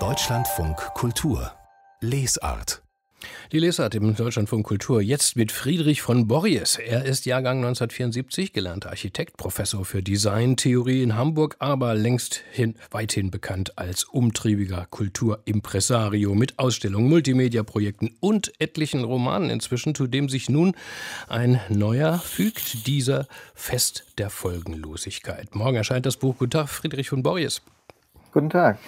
Deutschlandfunk Kultur Lesart die Lesart im Deutschlandfunk Kultur jetzt mit Friedrich von Borries. Er ist Jahrgang 1974, gelernter Architekt, Professor für Designtheorie in Hamburg, aber längst hin, weithin bekannt als umtriebiger Kulturimpresario mit Ausstellungen, Multimedia-Projekten und etlichen Romanen inzwischen, zu dem sich nun ein neuer fügt, dieser Fest der Folgenlosigkeit. Morgen erscheint das Buch. Guten Tag, Friedrich von Borries. Guten Tag.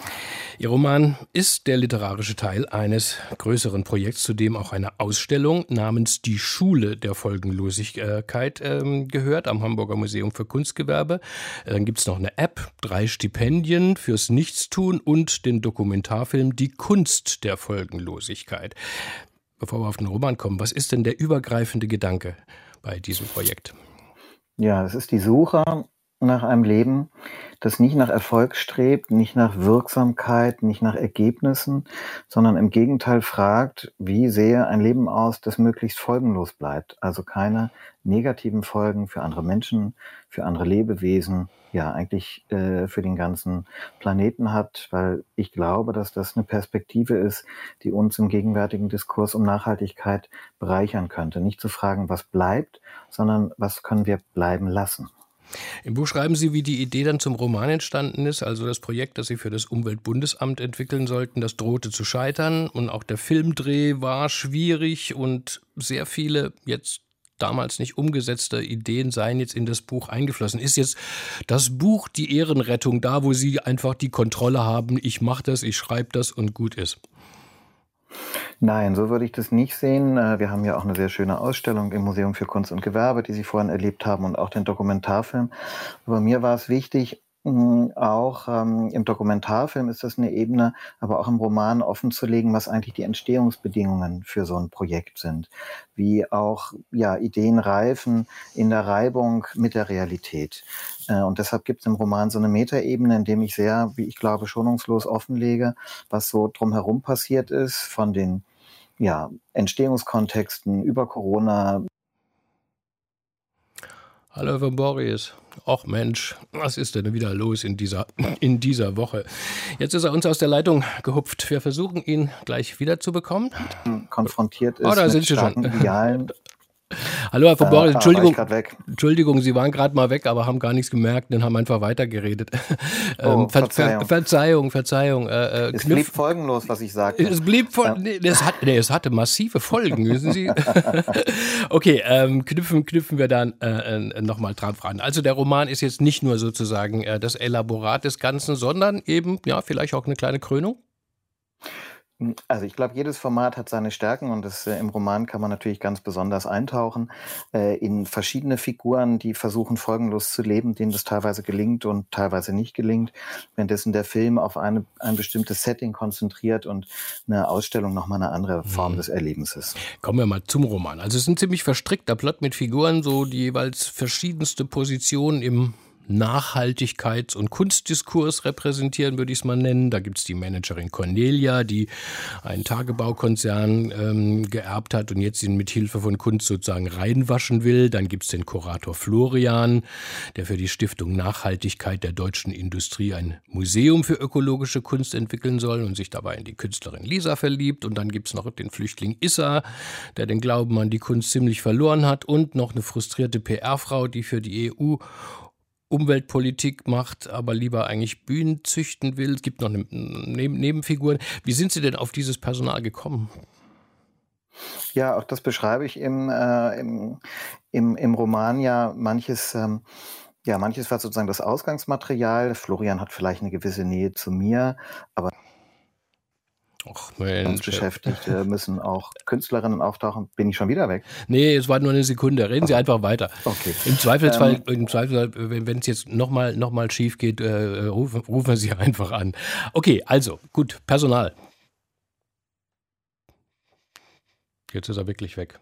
Ihr Roman ist der literarische Teil eines größeren Projekts, zu dem auch eine Ausstellung namens Die Schule der Folgenlosigkeit ähm, gehört am Hamburger Museum für Kunstgewerbe. Dann gibt es noch eine App, drei Stipendien fürs Nichtstun und den Dokumentarfilm Die Kunst der Folgenlosigkeit. Bevor wir auf den Roman kommen, was ist denn der übergreifende Gedanke bei diesem Projekt? Ja, es ist die Suche nach einem Leben, das nicht nach Erfolg strebt, nicht nach Wirksamkeit, nicht nach Ergebnissen, sondern im Gegenteil fragt, wie sehe ein Leben aus, das möglichst folgenlos bleibt, also keine negativen Folgen für andere Menschen, für andere Lebewesen, ja eigentlich äh, für den ganzen Planeten hat, weil ich glaube, dass das eine Perspektive ist, die uns im gegenwärtigen Diskurs um Nachhaltigkeit bereichern könnte. Nicht zu fragen, was bleibt, sondern was können wir bleiben lassen. Im Buch schreiben Sie, wie die Idee dann zum Roman entstanden ist, also das Projekt, das Sie für das Umweltbundesamt entwickeln sollten, das drohte zu scheitern und auch der Filmdreh war schwierig und sehr viele jetzt damals nicht umgesetzte Ideen seien jetzt in das Buch eingeflossen. Ist jetzt das Buch die Ehrenrettung da, wo Sie einfach die Kontrolle haben, ich mache das, ich schreibe das und gut ist? Nein, so würde ich das nicht sehen. Äh, wir haben ja auch eine sehr schöne Ausstellung im Museum für Kunst und Gewerbe, die Sie vorhin erlebt haben und auch den Dokumentarfilm. Aber mir war es wichtig, auch ähm, im Dokumentarfilm ist das eine Ebene, aber auch im Roman offenzulegen, was eigentlich die Entstehungsbedingungen für so ein Projekt sind. Wie auch ja, Ideen reifen in der Reibung mit der Realität. Äh, und deshalb gibt es im Roman so eine Metaebene, in dem ich sehr, wie ich glaube, schonungslos offenlege, was so drumherum passiert ist, von den ja, Entstehungskontexten über Corona. Hallo, Herr Boris. Ach Mensch, was ist denn wieder los in dieser, in dieser Woche? Jetzt ist er uns aus der Leitung gehupft. Wir versuchen ihn gleich wiederzubekommen. Konfrontiert ist oh, da sind mit starken Idealen Hallo, Herr von Boris, äh, Entschuldigung, Entschuldigung, Sie waren gerade mal weg, aber haben gar nichts gemerkt und haben einfach weitergeredet. Oh, ähm, Ver Verzeihung, Verzeihung. Verzeihung äh, äh, es blieb folgenlos, was ich sagte. Es blieb voll, nee, es, hat, nee, es hatte massive Folgen, wissen Sie. okay, ähm, knüpfen, knüpfen wir dann äh, äh nochmal dran ran. Also der Roman ist jetzt nicht nur sozusagen äh, das Elaborat des Ganzen, sondern eben, ja, vielleicht auch eine kleine Krönung? Hm, also ich glaube, jedes Format hat seine Stärken und das, äh, im Roman kann man natürlich ganz besonders eintauchen äh, in verschiedene Figuren, die versuchen folgenlos zu leben, denen das teilweise gelingt und teilweise nicht gelingt, währenddessen der Film auf eine, ein bestimmtes Setting konzentriert und eine Ausstellung nochmal eine andere Form mhm. des Erlebens ist. Kommen wir mal zum Roman. Also es ist ein ziemlich verstrickter Plot mit Figuren, so die jeweils verschiedenste Positionen im Nachhaltigkeits- und Kunstdiskurs repräsentieren, würde ich es mal nennen. Da gibt es die Managerin Cornelia, die einen Tagebaukonzern ähm, geerbt hat und jetzt ihn mit Hilfe von Kunst sozusagen reinwaschen will. Dann gibt es den Kurator Florian, der für die Stiftung Nachhaltigkeit der deutschen Industrie ein Museum für ökologische Kunst entwickeln soll und sich dabei in die Künstlerin Lisa verliebt. Und dann gibt es noch den Flüchtling Issa, der den Glauben an die Kunst ziemlich verloren hat und noch eine frustrierte PR-Frau, die für die EU Umweltpolitik macht, aber lieber eigentlich Bühnen züchten will. Es gibt noch Neben Nebenfiguren. Wie sind Sie denn auf dieses Personal gekommen? Ja, auch das beschreibe ich im, äh, im, im, im, Roman ja. Manches, ähm, ja, manches war sozusagen das Ausgangsmaterial. Florian hat vielleicht eine gewisse Nähe zu mir, aber Och, Mensch. Beschäftigte müssen auch Künstlerinnen auftauchen. Bin ich schon wieder weg? Nee, es war nur eine Sekunde. Reden Sie einfach weiter. Okay. Im Zweifelsfall, ähm, im Zweifelsfall wenn es jetzt nochmal noch mal schief geht, äh, rufen, rufen wir Sie einfach an. Okay, also, gut, Personal. Jetzt ist er wirklich weg.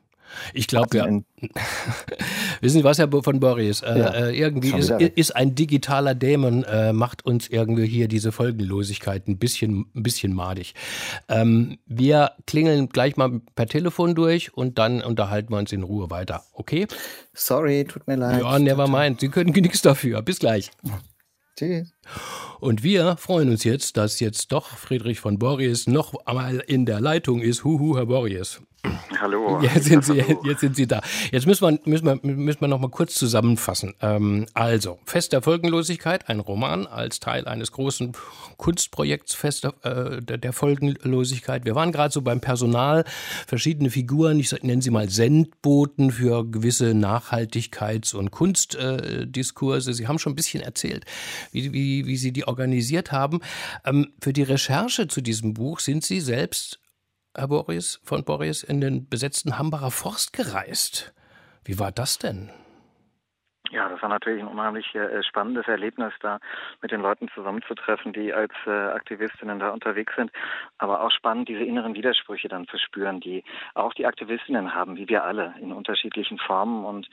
Ich glaube, ja. Wissen Sie was, Herr von Boris? Äh, ja, äh, irgendwie ist, ist, ein digitaler Dämon, äh, macht uns irgendwie hier diese Folgenlosigkeit ein bisschen, ein bisschen madig. Ähm, wir klingeln gleich mal per Telefon durch und dann unterhalten wir uns in Ruhe weiter. Okay? Sorry, tut mir leid. Ja, never mind. Sie können nichts dafür. Bis gleich. Tschüss. Und wir freuen uns jetzt, dass jetzt doch Friedrich von Borries noch einmal in der Leitung ist. Huhu, Herr Borries. Hallo. Jetzt sind, Sie, jetzt sind Sie da. Jetzt müssen wir, müssen wir, müssen wir noch mal kurz zusammenfassen. Ähm, also, Fest der Folgenlosigkeit, ein Roman als Teil eines großen Kunstprojekts Fest äh, der Folgenlosigkeit. Wir waren gerade so beim Personal, verschiedene Figuren, ich nenne sie mal Sendboten für gewisse Nachhaltigkeits- und Kunstdiskurse. Äh, sie haben schon ein bisschen erzählt, wie, wie, wie Sie die organisiert haben. Ähm, für die Recherche zu diesem Buch sind Sie selbst Herr Boris von Boris, in den besetzten Hambacher Forst gereist. Wie war das denn? Ja, das war natürlich ein unheimlich äh, spannendes Erlebnis, da mit den Leuten zusammenzutreffen, die als äh, Aktivistinnen da unterwegs sind. Aber auch spannend, diese inneren Widersprüche dann zu spüren, die auch die Aktivistinnen haben, wie wir alle, in unterschiedlichen Formen. Und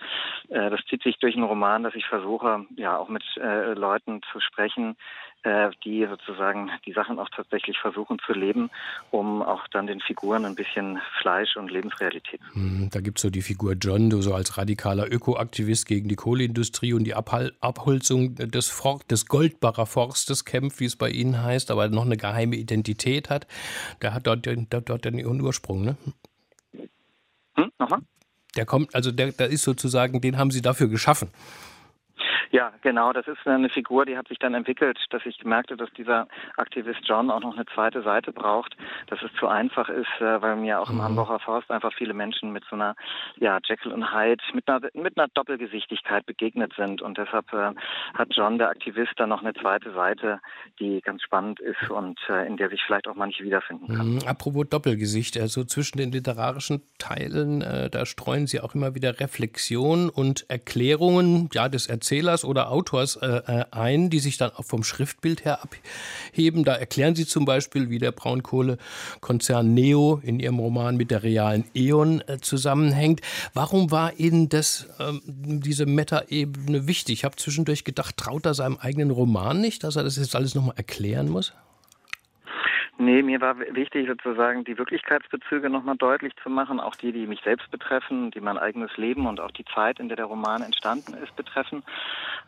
äh, das zieht sich durch einen Roman, dass ich versuche, ja, auch mit äh, Leuten zu sprechen, die sozusagen die Sachen auch tatsächlich versuchen zu leben, um auch dann den Figuren ein bisschen Fleisch und Lebensrealität zu geben. Hm, da gibt es so die Figur John, du so als radikaler Ökoaktivist gegen die Kohleindustrie und die Abhal Abholzung des, For des Goldbacher Forstes kämpft, wie es bei Ihnen heißt, aber noch eine geheime Identität hat. Der hat dort, den, dort den Ursprung, ne? Hm, nochmal? Der kommt, also der, der ist sozusagen, den haben Sie dafür geschaffen. Ja, genau. Das ist eine Figur, die hat sich dann entwickelt, dass ich merkte, dass dieser Aktivist John auch noch eine zweite Seite braucht, dass es zu einfach ist, äh, weil mir auch im mhm. Hamburger Forst einfach viele Menschen mit so einer ja, Jekyll und Hyde, mit einer, mit einer Doppelgesichtigkeit begegnet sind. Und deshalb äh, hat John, der Aktivist, dann noch eine zweite Seite, die ganz spannend ist und äh, in der sich vielleicht auch manche wiederfinden kann. Mhm. Apropos Doppelgesicht, also zwischen den literarischen Teilen, äh, da streuen Sie auch immer wieder Reflexionen und Erklärungen ja, des Erzählers Erzählers oder Autors äh, äh, ein, die sich dann auch vom Schriftbild her abheben. Da erklären Sie zum Beispiel, wie der Braunkohlekonzern Neo in Ihrem Roman mit der realen E.ON äh, zusammenhängt. Warum war Ihnen das, ähm, diese Meta-Ebene wichtig? Ich habe zwischendurch gedacht, traut er seinem eigenen Roman nicht, dass er das jetzt alles nochmal erklären muss? Nee, mir war wichtig, sozusagen die Wirklichkeitsbezüge nochmal deutlich zu machen, auch die, die mich selbst betreffen, die mein eigenes Leben und auch die Zeit, in der der Roman entstanden ist, betreffen.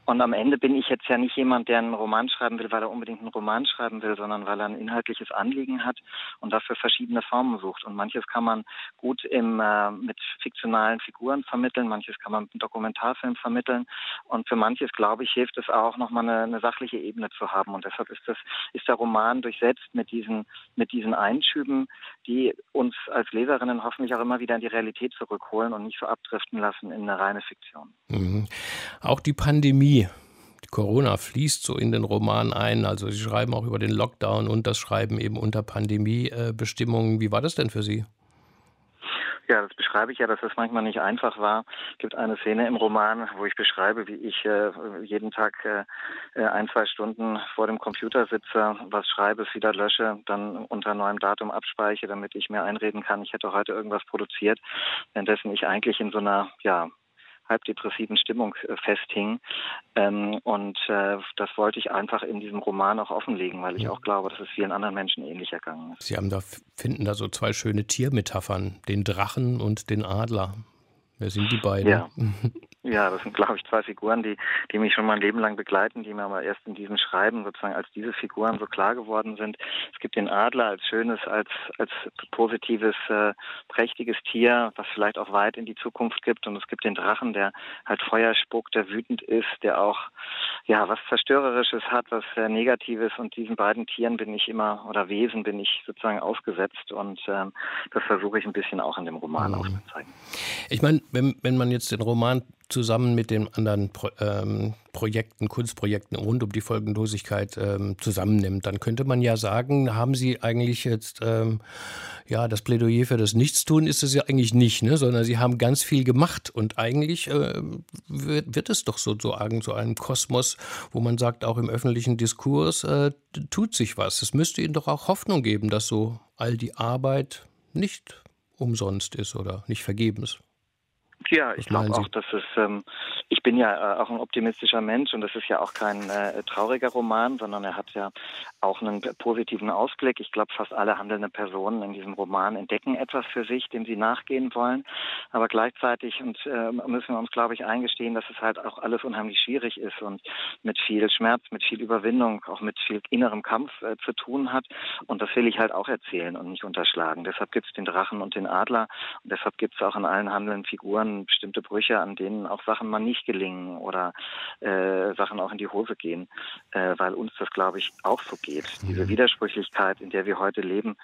Und am Ende bin ich jetzt ja nicht jemand, der einen Roman schreiben will, weil er unbedingt einen Roman schreiben will, sondern weil er ein inhaltliches Anliegen hat und dafür verschiedene Formen sucht. Und manches kann man gut im, äh, mit fiktionalen Figuren vermitteln, manches kann man mit einem Dokumentarfilm vermitteln. Und für manches, glaube ich, hilft es auch, nochmal eine, eine sachliche Ebene zu haben. Und deshalb ist das, ist der Roman durchsetzt mit diesen mit diesen Einschüben, die uns als Leserinnen hoffentlich auch immer wieder in die Realität zurückholen und nicht so abdriften lassen in eine reine Fiktion. Mhm. Auch die Pandemie Corona fließt so in den Roman ein. Also Sie schreiben auch über den Lockdown und das Schreiben eben unter Pandemiebestimmungen. Wie war das denn für Sie? Ja, das beschreibe ich ja, dass es manchmal nicht einfach war. Es gibt eine Szene im Roman, wo ich beschreibe, wie ich äh, jeden Tag äh, äh ein, zwei Stunden vor dem Computer sitze, was schreibe, es wieder lösche, dann unter neuem Datum abspeiche, damit ich mir einreden kann, ich hätte heute irgendwas produziert, währenddessen ich eigentlich in so einer, ja, halbdepressiven Stimmung äh, festhing. Ähm, und äh, das wollte ich einfach in diesem Roman auch offenlegen, weil ich auch glaube, dass es vielen anderen Menschen ähnlich ergangen ist. Sie haben da, finden da so zwei schöne Tiermetaphern, den Drachen und den Adler. Wer sind die beiden? Ja. Ja, das sind, glaube ich, zwei Figuren, die, die mich schon mein Leben lang begleiten, die mir aber erst in diesem Schreiben sozusagen als diese Figuren so klar geworden sind. Es gibt den Adler als schönes, als, als positives, äh, prächtiges Tier, was vielleicht auch weit in die Zukunft gibt. Und es gibt den Drachen, der halt Feuer spuckt, der wütend ist, der auch, ja, was Zerstörerisches hat, was sehr Negatives. Und diesen beiden Tieren bin ich immer, oder Wesen bin ich sozusagen ausgesetzt. Und ähm, das versuche ich ein bisschen auch in dem Roman mhm. aufzuzeigen. Ich meine, wenn, wenn man jetzt den Roman zusammen mit den anderen Pro, ähm, Projekten, Kunstprojekten rund um die Folgenlosigkeit ähm, zusammennimmt, dann könnte man ja sagen, haben Sie eigentlich jetzt, ähm, ja, das Plädoyer für das Nichtstun ist es ja eigentlich nicht, ne? sondern Sie haben ganz viel gemacht und eigentlich äh, wird, wird, es doch so, so, einem Kosmos, wo man sagt, auch im öffentlichen Diskurs äh, tut sich was. Es müsste Ihnen doch auch Hoffnung geben, dass so all die Arbeit nicht umsonst ist oder nicht vergebens. Ja, ich glaube auch, dass es, ähm, ich bin ja äh, auch ein optimistischer Mensch und das ist ja auch kein äh, trauriger Roman, sondern er hat ja auch einen positiven Ausblick. Ich glaube, fast alle handelnden Personen in diesem Roman entdecken etwas für sich, dem sie nachgehen wollen. Aber gleichzeitig und, äh, müssen wir uns, glaube ich, eingestehen, dass es halt auch alles unheimlich schwierig ist und mit viel Schmerz, mit viel Überwindung, auch mit viel innerem Kampf äh, zu tun hat. Und das will ich halt auch erzählen und nicht unterschlagen. Deshalb gibt es den Drachen und den Adler und deshalb gibt es auch in allen handelnden Figuren bestimmte Brüche, an denen auch Sachen mal nicht gelingen oder äh, Sachen auch in die Hose gehen, äh, weil uns das, glaube ich, auch so geht. Diese. Widersprüchlichkeit, in der wir heute leben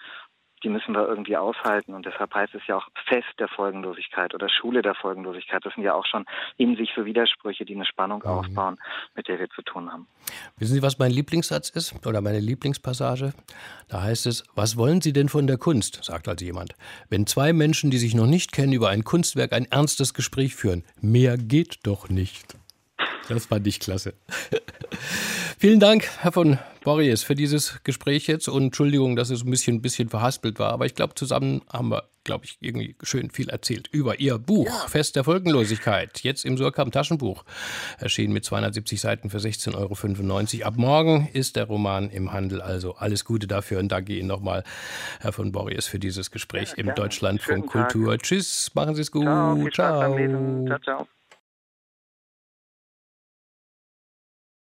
die müssen wir irgendwie aushalten. Und deshalb heißt es ja auch Fest der Folgenlosigkeit oder Schule der Folgenlosigkeit. Das sind ja auch schon in sich so Widersprüche, die eine Spannung mhm. aufbauen, mit der wir zu tun haben. Wissen Sie, was mein Lieblingssatz ist oder meine Lieblingspassage? Da heißt es, was wollen Sie denn von der Kunst? sagt also jemand. Wenn zwei Menschen, die sich noch nicht kennen, über ein Kunstwerk ein ernstes Gespräch führen, mehr geht doch nicht. Das fand ich klasse. Vielen Dank, Herr von Borries, für dieses Gespräch jetzt und Entschuldigung, dass es ein bisschen, ein bisschen verhaspelt war, aber ich glaube, zusammen haben wir, glaube ich, irgendwie schön viel erzählt über Ihr Buch ja. Fest der Folgenlosigkeit, jetzt im Surkamp Taschenbuch, erschienen mit 270 Seiten für 16,95 Euro. Ab morgen ist der Roman im Handel, also alles Gute dafür und danke Ihnen nochmal, Herr von Borries, für dieses Gespräch ja, im Deutschlandfunk Kultur. Tschüss, machen Sie es gut. Ciao. ciao. ciao, ciao.